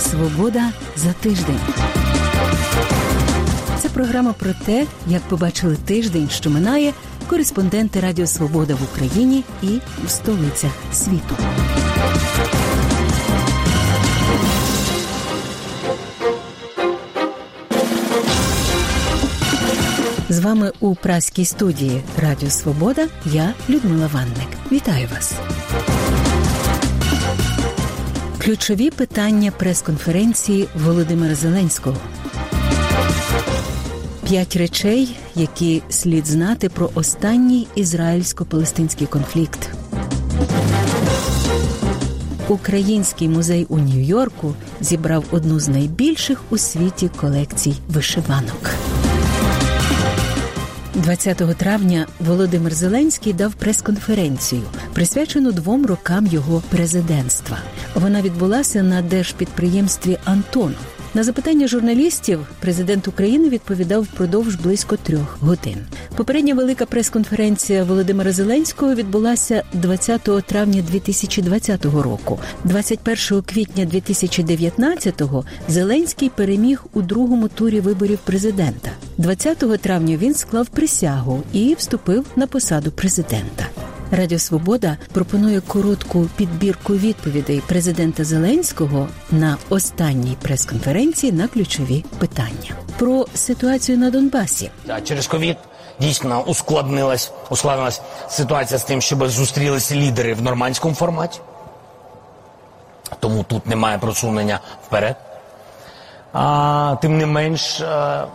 Свобода за тиждень. Це програма про те, як побачили тиждень, що минає кореспонденти Радіо Свобода в Україні і в столицях світу. З вами у праській студії Радіо Свобода я Людмила Ванник. Вітаю вас. Ключові питання прес-конференції Володимира Зеленського. П'ять речей, які слід знати про останній ізраїльсько-палестинський конфлікт. Український музей у Нью-Йорку зібрав одну з найбільших у світі колекцій вишиванок. 20 травня Володимир Зеленський дав прес-конференцію, присвячену двом рокам його президентства. Вона відбулася на держпідприємстві Антонов. На запитання журналістів президент України відповідав впродовж близько трьох годин. Попередня велика прес-конференція Володимира Зеленського відбулася 20 травня 2020 року. 21 квітня 2019-го Зеленський переміг у другому турі виборів президента. 20 травня він склав присягу і вступив на посаду президента. Радіо Свобода пропонує коротку підбірку відповідей президента Зеленського на останній прес-конференції на ключові питання про ситуацію на Донбасі. Да, через ковід дійсно ускладнилась ускладнилась ситуація з тим, щоб зустрілися лідери в нормандському форматі. Тому тут немає просунення вперед. А, Тим не менш, а,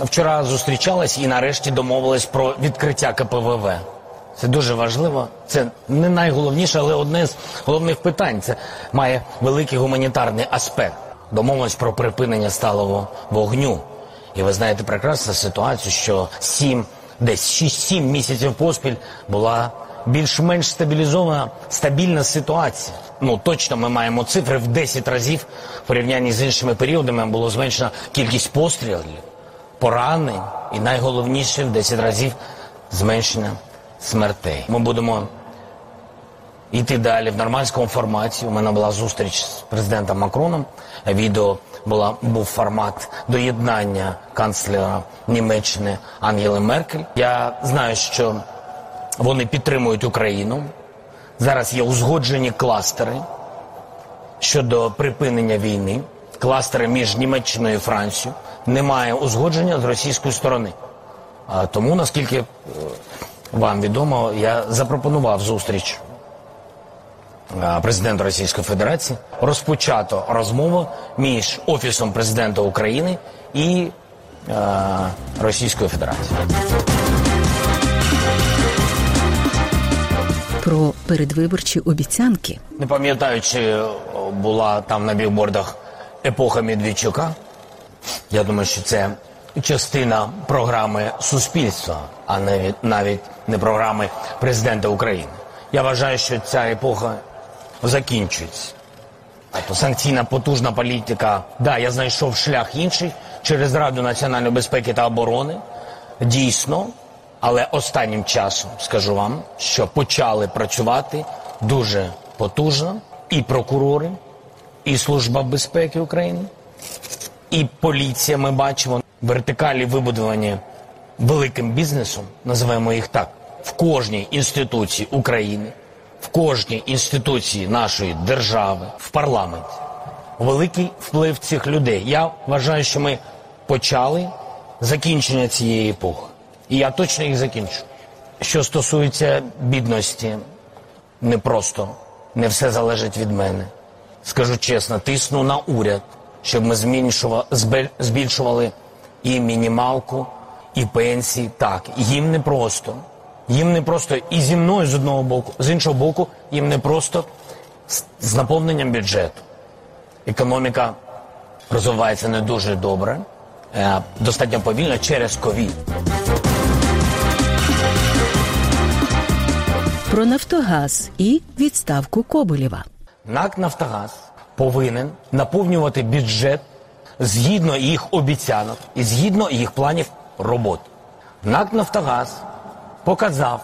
вчора зустрічались і нарешті домовились про відкриття КПВВ. Це дуже важливо. Це не найголовніше, але одне з головних питань. Це має великий гуманітарний аспект. Домовленість про припинення сталого вогню. І ви знаєте прекрасно ситуацію, що сім, десь 6-7 місяців поспіль була більш-менш стабілізована стабільна ситуація. Ну точно ми маємо цифри в 10 разів в порівнянні з іншими періодами було зменшена кількість пострілів, поранень, і найголовніше в 10 разів зменшена смертей. Ми будемо йти далі в нормандському форматі. У мене була зустріч з президентом Макроном. Відео була був формат доєднання канцлера Німеччини Ангели Меркель. Я знаю, що вони підтримують Україну. Зараз є узгоджені кластери щодо припинення війни, кластери між Німеччиною і Францією. Немає узгодження з російської сторони. Тому, наскільки е, вам відомо, я запропонував зустріч е, президента Російської Федерації. Розпочато розмову між Офісом президента України і е, Російською Федерацією. Про передвиборчі обіцянки. Не пам'ятаю, чи була там на білбордах епоха Медведчука. Я думаю, що це частина програми суспільства, а навіть навіть не програми президента України. Я вважаю, що ця епоха закінчується. Тобто санкційна потужна політика. Да, я знайшов шлях інший через Раду національної безпеки та оборони. Дійсно, але останнім часом скажу вам, що почали працювати дуже потужно і прокурори, і Служба безпеки України, і поліція. Ми бачимо вертикалі вибудовані великим бізнесом, називаємо їх так, в кожній інституції України, в кожній інституції нашої держави, в парламенті. Великий вплив цих людей. Я вважаю, що ми почали закінчення цієї епохи. І я точно їх закінчу. Що стосується бідності, не просто не все залежить від мене. Скажу чесно, тисну на уряд, щоб ми збільшували і мінімалку, і пенсії. Так, їм не просто. Їм не просто і зі мною з одного боку, з іншого боку, їм не просто з наповненням бюджету. Економіка розвивається не дуже добре, е, достатньо повільно через ковід. Про Нафтогаз і відставку Коболєва. НАК Нафтогаз повинен наповнювати бюджет згідно їх обіцянок і згідно їх планів роботи. НАК Нафтогаз показав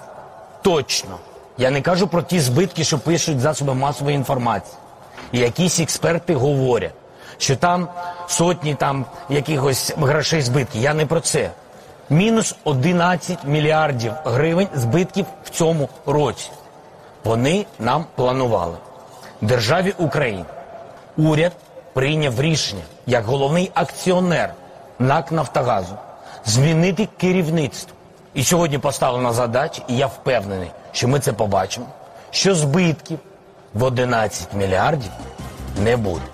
точно Я не кажу про ті збитки, що пишуть засоби масової інформації. І якісь експерти говорять, що там сотні там якихось грошей збитків. Я не про це. Мінус 11 мільярдів гривень збитків в цьому році. Вони нам планували. Державі України уряд прийняв рішення як головний акціонер НАК Нафтогазу змінити керівництво. І сьогодні поставлена задача, і я впевнений, що ми це побачимо, що збитків в 11 мільярдів не буде.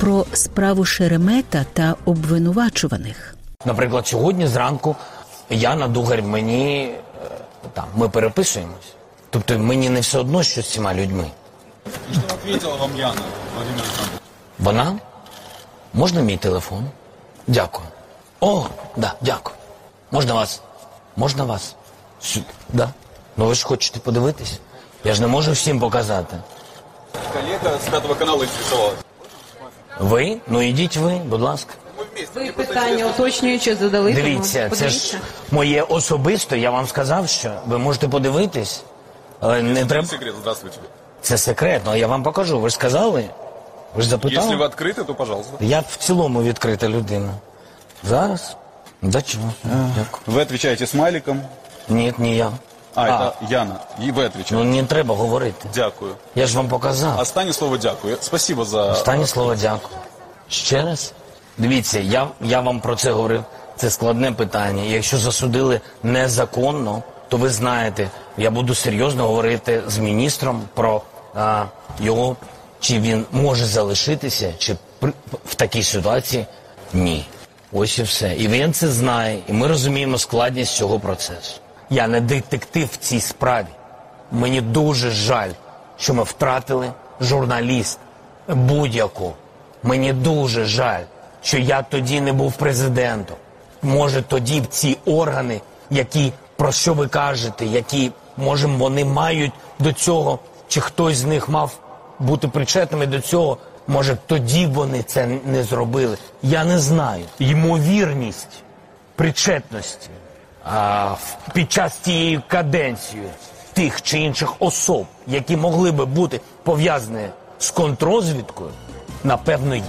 Про справу Шеремета та обвинувачуваних. Наприклад, сьогодні зранку Яна Дугар мені е, там ми переписуємось. Тобто мені не все одно, що з цими людьми. И что ответила вам Яна, Владимир Александрович? Вона? Можна мій телефон? Дякую. О, да, дякую. Можна вас? Можна вас? Сю- Да. Ну ви ж хочете подивитись? Я ж не можу всім показати. Коллега с пятого канала интересовалась. Ви? Ну ідіть ви, будь ласка. Ви питання уточнюючи задали. тому Дивіться, це ж подивіться. моє особисто. Я вам сказав, що ви можете подивитись, але не треба. Секрет, здравствуйте. Це секретно, я вам покажу. Ви ж сказали? Ви ж запитали? Если вы открыты, то пожалуйста. Я в цілому відкрита людина. Зараз? Да чого? Дякую. Вы отвечаете смайликом. Ні, не я. А, это Яна. И вы отвечаете. Ну не треба говорити. Дякую. Я ж вам показав. Останнє слово дякую. Спасибо за... Останнє слово дякую. Ще раз. Дивіться, я, я вам про це говорив. Це складне питання. Якщо засудили незаконно, то ви знаєте, я буду серйозно говорити з міністром про а, його, чи він може залишитися, чи при, в такій ситуації ні. Ось і все. І він це знає, і ми розуміємо складність цього процесу. Я не детектив в цій справі. Мені дуже жаль, що ми втратили журналіст будь-яку. Мені дуже жаль, що я тоді не був президентом. Може, тоді б ці органи, які про що ви кажете, які може вони мають до цього, чи хтось з них мав бути причетними до цього. Може, тоді вони це не зробили. Я не знаю. Ймовірність причетності а, під час цієї каденції тих чи інших особ, які могли би бути пов'язані з контрозвідкою, напевно, є.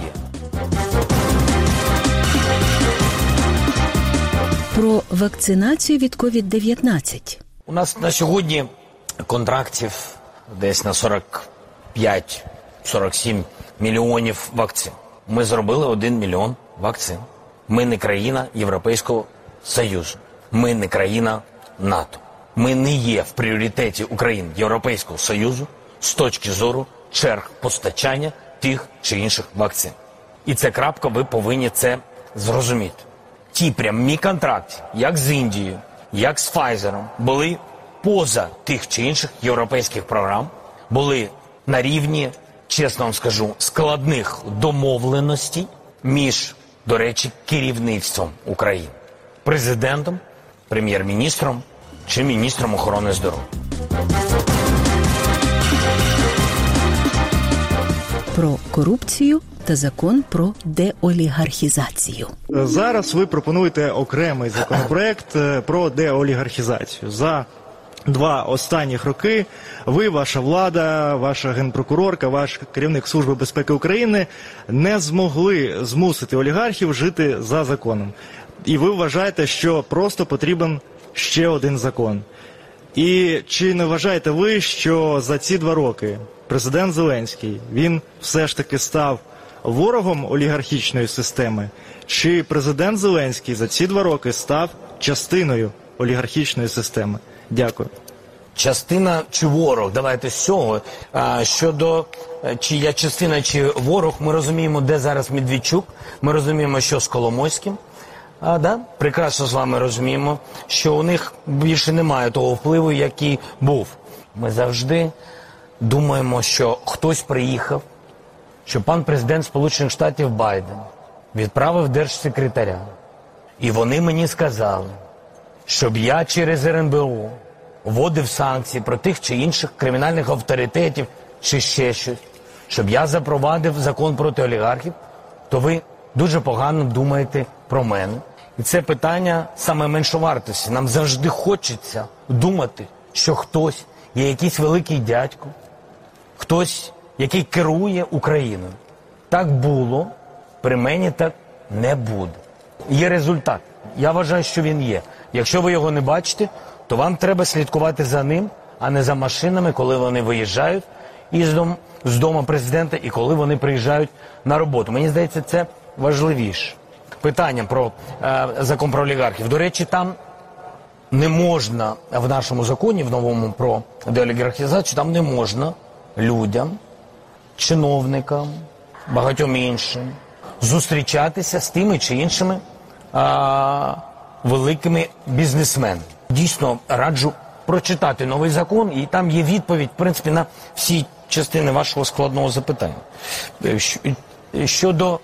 Про вакцинацію від COVID-19. У нас на сьогодні контрактів десь на 45-47 мільйонів вакцин. Ми зробили 1 мільйон вакцин. Ми не країна Європейського Союзу. Ми не країна НАТО. Ми не є в пріоритеті України Європейського Союзу з точки зору черг постачання тих чи інших вакцин. І це крапка, ви повинні це зрозуміти. Ті прямі контракти, як з Індією, як з Файзером, були поза тих чи інших європейських програм, були на рівні, чесно вам скажу, складних домовленостей між, до речі, керівництвом України, президентом, прем'єр-міністром чи міністром охорони здоров'я. Про корупцію та закон про деолігархізацію. Зараз ви пропонуєте окремий законопроект е, про деолігархізацію. За два останніх роки ви, ваша влада, ваша генпрокурорка, ваш керівник Служби безпеки України не змогли змусити олігархів жити за законом. І ви вважаєте, що просто потрібен ще один закон. І чи не вважаєте ви, що за ці два роки президент Зеленський він все ж таки став ворогом олігархічної системи? Чи президент Зеленський за ці два роки став частиною олігархічної системи? Дякую. Частина чи ворог, давайте з цього. А, щодо е, чи я частина, чи ворог, ми розуміємо, де зараз Медведчук, ми розуміємо, що з Коломойським. А, да? Прекрасно з вами розуміємо, що у них більше немає того впливу, який був. Ми завжди думаємо, що хтось приїхав, що пан президент Сполучених Штатів Байден відправив держсекретаря. І вони мені сказали, щоб я через РНБО вводив санкції про тих чи інших кримінальних авторитетів чи ще щось, щоб я запровадив закон проти олігархів, то ви дуже погано думаєте про мене. І це питання саме меншовартості. Нам завжди хочеться думати, що хтось є якийсь великий дядько, хтось, який керує Україною. Так було, при мені так не буде. Є результат. Я вважаю, що він є. Якщо ви його не бачите, то вам треба слідкувати за ним, а не за машинами, коли вони виїжджають із дому, з дому президента і коли вони приїжджають на роботу. Мені здається, це важливіше. Питання про е, закон про олігархів. До речі, там не можна в нашому законі, в новому про деолігархізацію, там не можна людям, чиновникам, багатьом іншим зустрічатися з тими чи іншими а, великими бізнесменами. Дійсно раджу прочитати новий закон, і там є відповідь, в принципі, на всі частини вашого складного запитання. Е, Щодо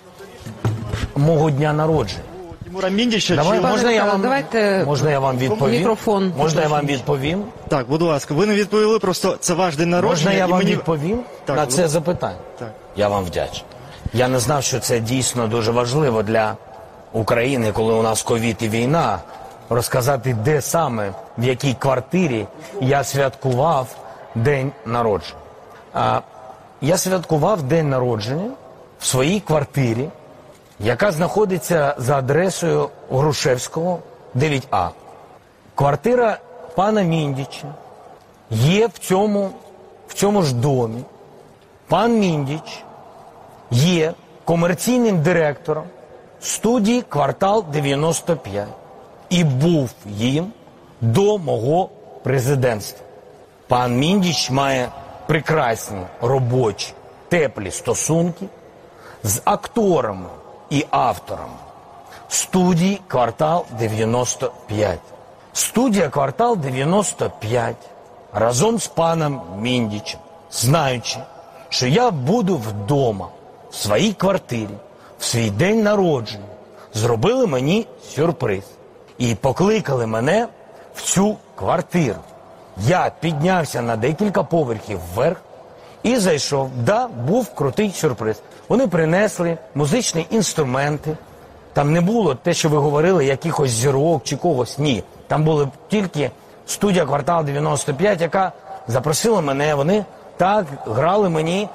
мого дня народження. Тимура Міндіча Давай, чи... Можна я вам, давайте можна я вам відповім? мікрофон Можна я вам відповім? Так, будь ласка, ви не відповіли, просто це ваш день народження. Можна я і вам мені... відповім Так, на це ласка. запитання? Так. Я вам вдячний. Я не знав, що це дійсно дуже важливо для України, коли у нас ковід і війна. Розказати, де саме, в якій квартирі я святкував день народження. А, я святкував день народження в своїй квартирі, яка знаходиться за адресою Грушевського 9А. Квартира пана Міндіча є в цьому, в цьому ж домі. Пан Міндіч є комерційним директором студії Квартал 95 і був їм до мого президентства. Пан Міндіч має прекрасні робочі, теплі стосунки з акторами і авторами студії Квартал 95. Студія Квартал 95 разом з паном Міндічем, знаючи, що я буду вдома, в своїй квартирі, в свій день народження, зробили мені сюрприз і покликали мене в цю квартиру. Я піднявся на декілька поверхів вверх і зайшов. Да, був крутий сюрприз. Вони принесли музичні інструменти. Там не було те, що ви говорили, якихось зірок чи когось. Ні. Там була тільки студія квартал 95, яка запросила мене. Вони так грали мені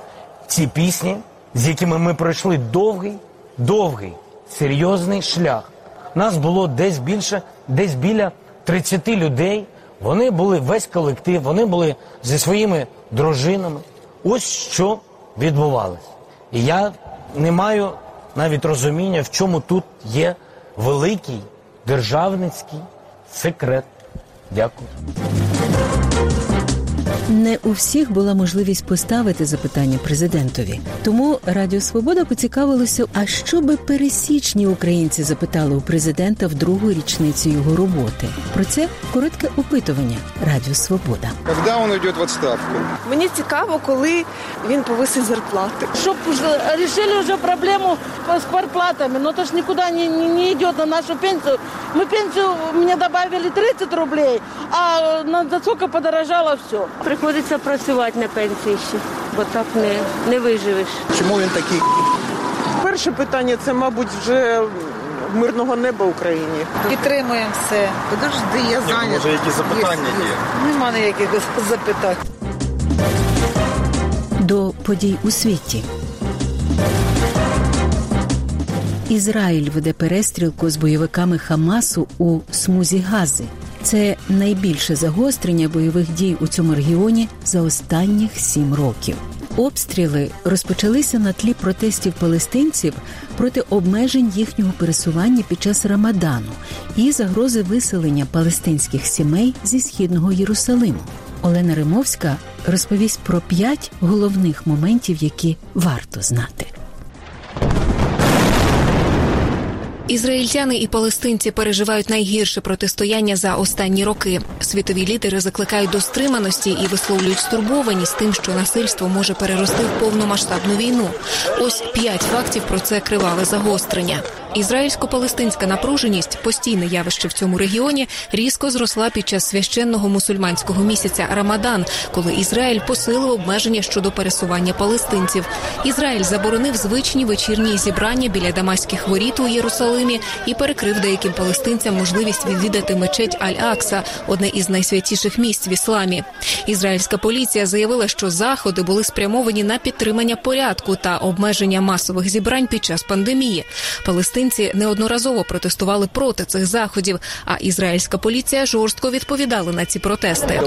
ці пісні, з якими ми пройшли довгий, довгий, серйозний шлях. Нас було десь більше, десь біля 30 людей. Вони були весь колектив, вони були зі своїми дружинами. Ось що відбувалося. І я не маю навіть розуміння, в чому тут є великий державницький секрет. Дякую. Не у всіх була можливість поставити запитання президентові. Тому Радіо Свобода поцікавилося, а що би пересічні українці запитали у президента в другу річницю його роботи. Про це коротке опитування Радіо Свобода. Когда он уйдет в отставку? Мені цікаво, коли він повисить зарплати. Чтоб уже решили уже проблему с квартплатами, но то ж никуда не, не, не идет на нашу пенсию. Мы пенсию мне добавили 30 рублей, а на настолько подорожало все. Приходиться працювати на пенсії ще, бо так не, не виживеш. Чому він такий? Перше питання це, мабуть, вже мирного неба Україні. Підтримуємо все. Подожди, я зайнята. може, якісь запитання є? Нема ніяких запитань. До подій у світі. Ізраїль веде перестрілку з бойовиками Хамасу у смузі Гази. Це найбільше загострення бойових дій у цьому регіоні за останніх сім років. Обстріли розпочалися на тлі протестів палестинців проти обмежень їхнього пересування під час Рамадану і загрози виселення палестинських сімей зі східного Єрусалиму. Олена Римовська розповість про п'ять головних моментів, які варто знати. Ізраїльтяни і палестинці переживають найгірше протистояння за останні роки. Світові лідери закликають до стриманості і висловлюють стурбованість тим, що насильство може перерости в повномасштабну війну. Ось п'ять фактів про це криваве загострення. Ізраїльсько-палестинська напруженість постійне явище в цьому регіоні різко зросла під час священного мусульманського місяця Рамадан, коли Ізраїль посилив обмеження щодо пересування палестинців. Ізраїль заборонив звичні вечірні зібрання біля дамаських воріт у Єрусалимі і перекрив деяким палестинцям можливість відвідати мечеть Аль-Акса, одне із найсвятіших місць в ісламі. Ізраїльська поліція заявила, що заходи були спрямовані на підтримання порядку та обмеження масових зібрань під час пандемії. Палестинці неодноразово протестували проти цих заходів. А ізраїльська поліція жорстко відповідала на ці протести.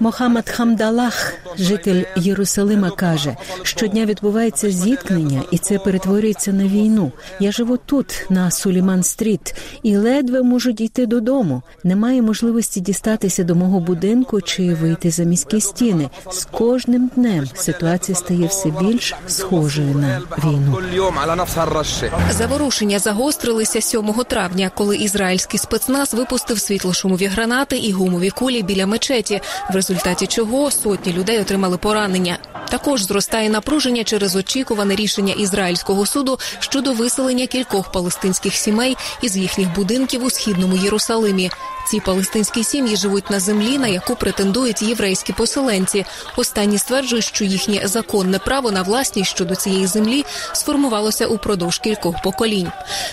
Мохаммад Хамдалах, житель Єрусалима, каже, щодня відбувається зіткнення, і це перетворюється на війну. Я живу тут, на Суліман-стріт, і ледве можу дійти додому. Немає можливості дістатися до мого будинку чи вийти за міські стіни. З кожним днем ситуація стає все більш схожою на війну. Заворушення загострилися 7 травня, коли ізраїльський спецназ випустив світлошумові гранати і гумові кулі біля мечеті, в результаті чого сотні людей отримали поранення. Також зростає напруження через очікуване рішення ізраїльського суду щодо виселення кількох палестинських сімей із їхніх будинків у східному Єрусалимі. Ці палестинські сім'ї живуть на землі, на яку претендують єврейські поселенці. Останні стверджують, що їхнє законне право на власність щодо цієї землі сформувалося упродовж кількох поколінь.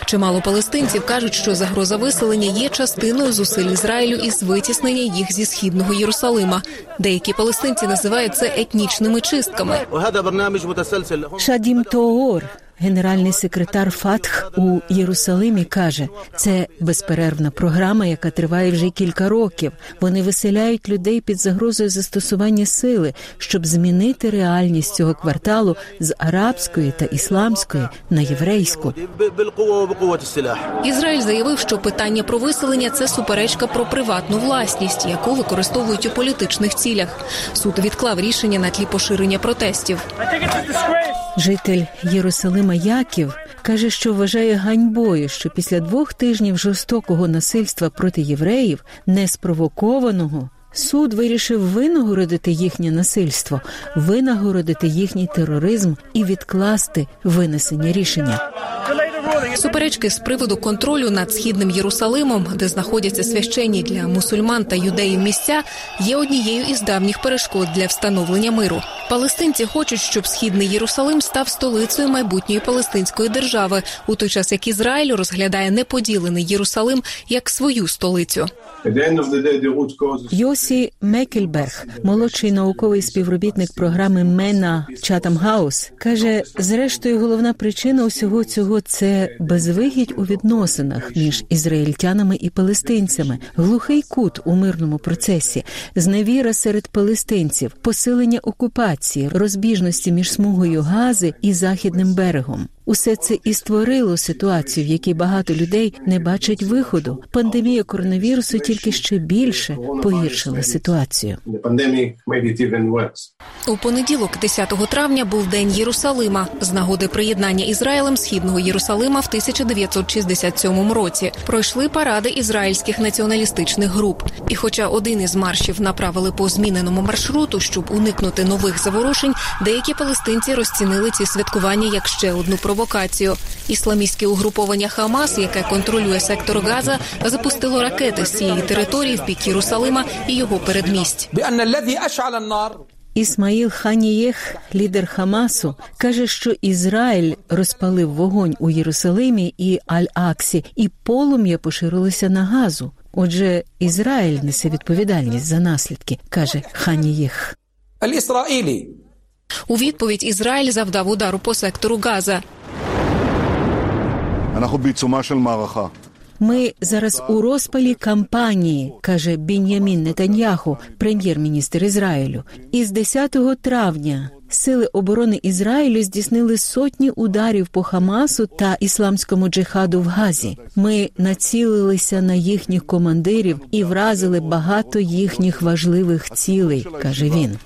Чимало палестинців кажуть, що загроза виселення є частиною зусиль Ізраїлю із витіснення їх зі східного Єрусалима. Деякі палестинці називають це етнічними чистками. Шадім Тоор, генеральний секретар Фатх у Єрусалимі, каже, це безперервна програма, яка триває вже кілька років. Вони виселяють людей під загрозою застосування сили, щоб змінити реальність цього кварталу з арабської та ісламської на єврейську. Ізраїль заявив, що питання про виселення це суперечка про приватну власність, яку використовують у політичних цілях. Суд відклав рішення на тлі поширення протестів. Житель Єрусалима Яків каже, що вважає ганьбою, що після двох тижнів жорстокого насильства проти євреїв, неспровокованого, суд вирішив винагородити їхнє насильство, винагородити їхній тероризм і відкласти винесення рішення. Суперечки з приводу контролю над східним Єрусалимом, де знаходяться священні для мусульман та юдеїв місця, є однією із давніх перешкод для встановлення миру. Палестинці хочуть, щоб східний Єрусалим став столицею майбутньої палестинської держави, у той час як Ізраїль розглядає неподілений Єрусалим як свою столицю. Йосі Мекельберг, молодший науковий співробітник програми Мена Чатам Хаус, каже: зрештою, головна причина усього цього це безвигідь у відносинах між ізраїльтянами і палестинцями, глухий кут у мирному процесі, зневіра серед палестинців, посилення окупації, розбіжності між смугою Гази і західним берегом. Усе це і створило ситуацію, в якій багато людей не бачать виходу. Пандемія коронавірусу тільки ще більше погіршила ситуацію. У понеділок, 10 травня, був день Єрусалима з нагоди приєднання Ізраїлем східного Єрусалима в 1967 році. Пройшли паради ізраїльських націоналістичних груп. І, хоча один із маршів направили по зміненому маршруту, щоб уникнути нових заворушень, деякі палестинці розцінили ці святкування як ще одну провокацію. Ісламістське угруповання Хамас, яке контролює сектор Газа, запустило ракети з цієї території в бік Єрусалима і його передмість. Ісмаїл Ханієх, лідер Хамасу, каже, що Ізраїль розпалив вогонь у Єрусалимі і Аль-Аксі, і полум'я поширилося на газу. Отже, Ізраїль несе відповідальність за наслідки, каже Ханієх. У відповідь Ізраїль завдав удару по сектору Газа. Ми зараз у розпалі кампанії, каже Бін'ямін Нетаньяху, прем'єр-міністр Ізраїлю. Із 10 травня сили оборони Ізраїлю здійснили сотні ударів по Хамасу та ісламському джихаду в Газі. Ми націлилися на їхніх командирів і вразили багато їхніх важливих цілей, каже він.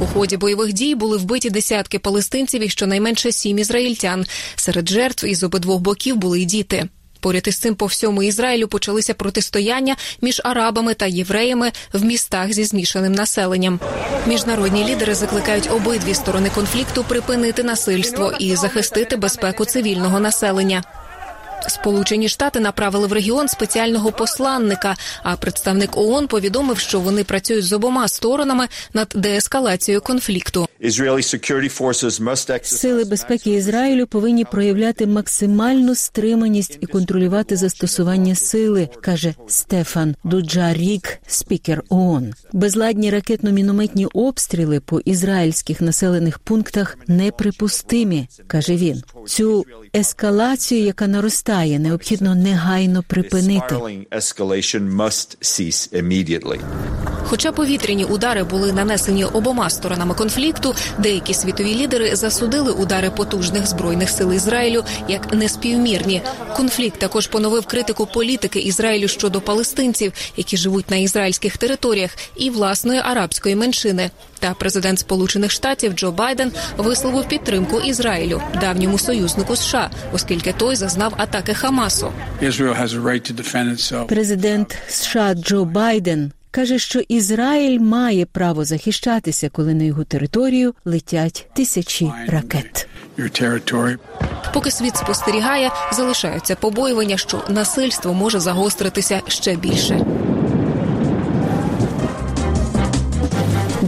У ході бойових дій були вбиті десятки палестинців і щонайменше сім ізраїльтян. Серед жертв із обидвох боків були й діти. Поряд із цим по всьому Ізраїлю почалися протистояння між арабами та євреями в містах зі змішаним населенням. Міжнародні лідери закликають обидві сторони конфлікту припинити насильство і захистити безпеку цивільного населення. Сполучені Штати направили в регіон спеціального посланника. А представник ООН повідомив, що вони працюють з обома сторонами над деескалацією конфлікту. Сили безпеки Ізраїлю повинні проявляти максимальну стриманість і контролювати застосування сили, каже Стефан Дуджарік, спікер ООН. Безладні ракетно-мінометні обстріли по ізраїльських населених пунктах неприпустимі, каже він. Цю ескалацію, яка наростає, необхідно негайно припинити. Хоча повітряні удари були нанесені обома сторонами конфлікту, деякі світові лідери засудили удари потужних збройних сил Ізраїлю як неспівмірні. Конфлікт також поновив критику політики Ізраїлю щодо палестинців, які живуть на ізраїльських територіях, і власної арабської меншини. Та президент Сполучених Штатів Джо Байден висловив підтримку Ізраїлю, давньому союзнику США, оскільки той зазнав атаки Хамасу. Президент США Джо Байден каже, що Ізраїль має право захищатися, коли на його територію летять тисячі ракет. Поки світ спостерігає, залишаються побоювання, що насильство може загостритися ще більше.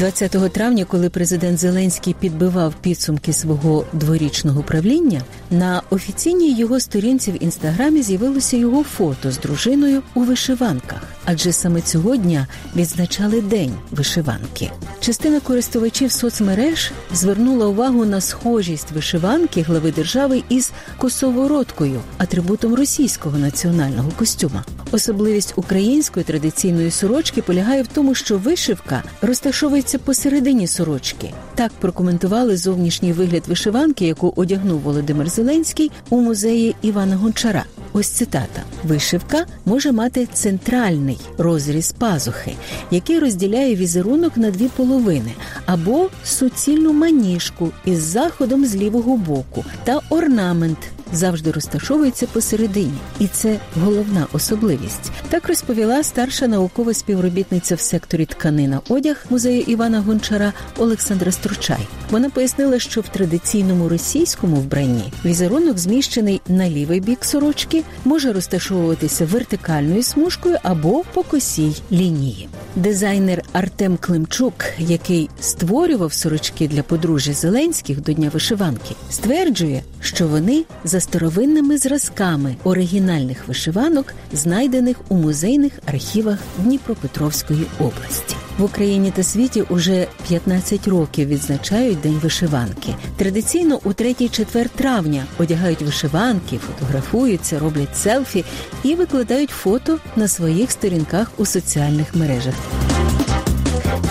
20 травня, коли президент Зеленський підбивав підсумки свого дворічного правління, на офіційній його сторінці в інстаграмі з'явилося його фото з дружиною у вишиванках, адже саме цього дня відзначали день вишиванки. Частина користувачів соцмереж звернула увагу на схожість вишиванки глави держави із косовородкою, атрибутом російського національного костюма. Особливість української традиційної сорочки полягає в тому, що вишивка розташовується посередині сорочки. Так прокоментували зовнішній вигляд вишиванки, яку одягнув Володимир Зеленський у музеї Івана Гончара. Ось цитата: вишивка може мати центральний розріз пазухи, який розділяє візерунок на дві половини, або суцільну маніжку із заходом з лівого боку та орнамент. Завжди розташовується посередині, і це головна особливість. Так розповіла старша наукова співробітниця в секторі тканина одяг музею Івана Гончара Олександра Стручай. Вона пояснила, що в традиційному російському вбранні візерунок зміщений на лівий бік сорочки, може розташовуватися вертикальною смужкою або по косій лінії. Дизайнер Артем Климчук, який створював сорочки для подружжя Зеленських до Дня вишиванки, стверджує, що вони за старовинними зразками оригінальних вишиванок, знайдених у музейних архівах Дніпропетровської області. В Україні та світі уже 15 років відзначають День вишиванки. Традиційно у 3-4 травня одягають вишиванки, фотографуються, роблять селфі і викладають фото на своїх сторінках у соціальних мережах.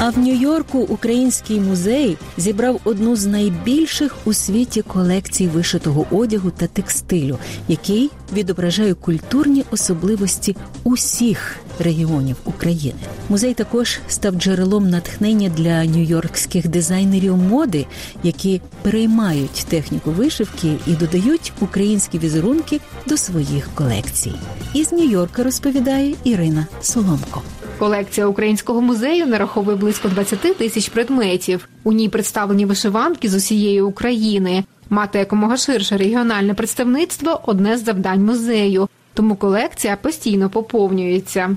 А в Нью-Йорку український музей зібрав одну з найбільших у світі колекцій вишитого одягу та текстилю, який відображає культурні особливості усіх регіонів України. Музей також став джерелом натхнення для нью-йоркських дизайнерів моди, які переймають техніку вишивки і додають українські візерунки до своїх колекцій. Із Нью-Йорка розповідає Ірина Соломко. Колекція українського музею нараховує близько 20 тисяч предметів. У ній представлені вишиванки з усієї України. Мати якомога ширше регіональне представництво одне з завдань музею, тому колекція постійно поповнюється.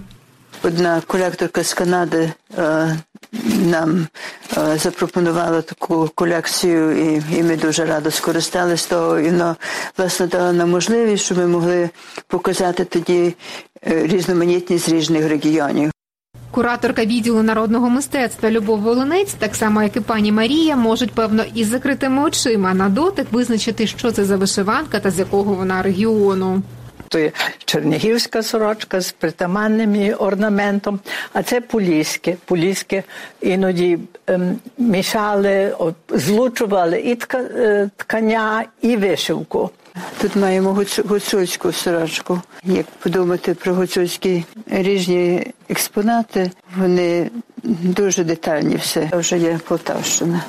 Одна колекторка з Канади е, нам е, запропонувала таку колекцію, і, і ми дуже радо скористалися того. І воно власне дало нам можливість, щоб ми могли показати тоді е, різноманітність різних регіонів. Кураторка відділу народного мистецтва Любов Волонець, так само як і пані Марія, можуть певно із закритими очима на дотик визначити, що це за вишиванка та з якого вона регіону. Є чернігівська сорочка з притаманним орнаментом, а це поліське. Поліське іноді ем, мішали, от, злучували і тка, е, ткання, і вишивку. Тут маємо гуцульську сорочку. Як подумати про гуцульські різні експонати, вони дуже детальні все. Вже є Полтавщина.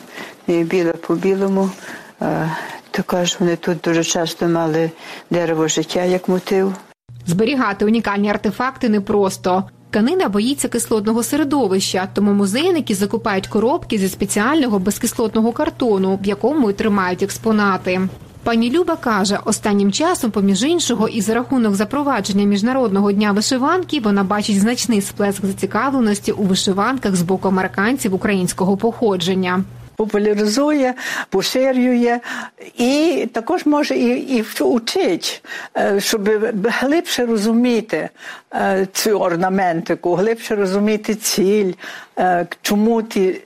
І біле по білому. Також вони тут дуже часто мали дерево життя як мотив. Зберігати унікальні артефакти непросто. Тканина боїться кислотного середовища, тому музейники закупають коробки зі спеціального безкислотного картону, в якому й тримають експонати. Пані Люба каже, останнім часом, поміж іншого, і за рахунок запровадження міжнародного дня вишиванки, вона бачить значний сплеск зацікавленості у вишиванках з боку американців українського походження. Популяризує, поширює і також може і, і вчить, е, щоб глибше розуміти е, цю орнаментику, глибше розуміти ціль, е, чому ті.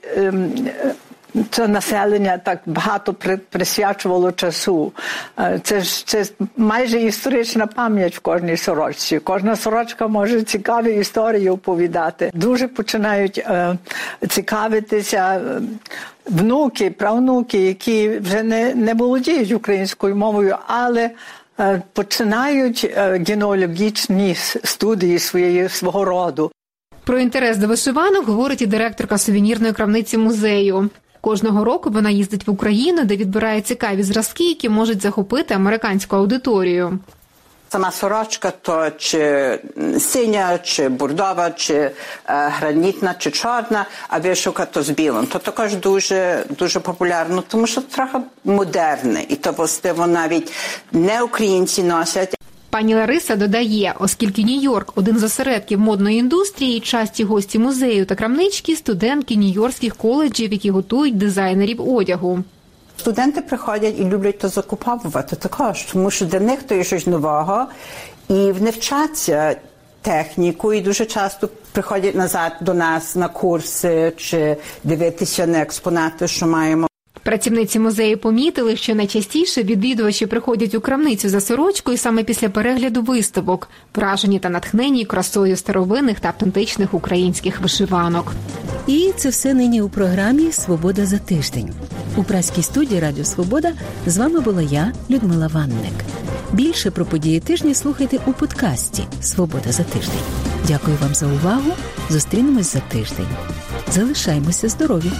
Це населення так багато при- присвячувало часу. Е, Це ж це майже історична пам'ять в кожній сорочці. Кожна сорочка може цікаві історії оповідати. Дуже починають е, цікавитися е, внуки, правнуки, які вже не, не володіють українською мовою, але е, починають е, генеалогічні студії своєї свого роду. Про інтерес до вишиванок говорить і директорка сувенірної крамниці музею. Кожного року вона їздить в Україну, де відбирає цікаві зразки, які можуть захопити американську аудиторію. Сама сорочка, то чи синя, чи бурдова, чи е, гранітна, чи чорна, а вишивка то з білим. То також дуже, дуже популярно, тому що трохи модерне. І то властиво навіть не українці носять, Пані Лариса додає, оскільки Нью-Йорк один з осередків модної індустрії, часті гості музею та крамнички, студентки нью-йоркських коледжів, які готують дизайнерів одягу. Студенти приходять і люблять то закуповувати також, тому що для них то є щось нового, і вони вчаться техніку, і дуже часто приходять назад до нас на курси чи дивитися на експонати, що маємо. Працівниці музею помітили, що найчастіше відвідувачі приходять у крамницю за сорочкою саме після перегляду виставок, вражені та натхнені красою старовинних та автентичних українських вишиванок. І це все нині у програмі Свобода за тиждень. У праській студії Радіо Свобода з вами була я, Людмила Ванник. Більше про події тижня слухайте у подкасті Свобода за тиждень. Дякую вам за увагу. Зустрінемось за тиждень. Залишаймося здорові!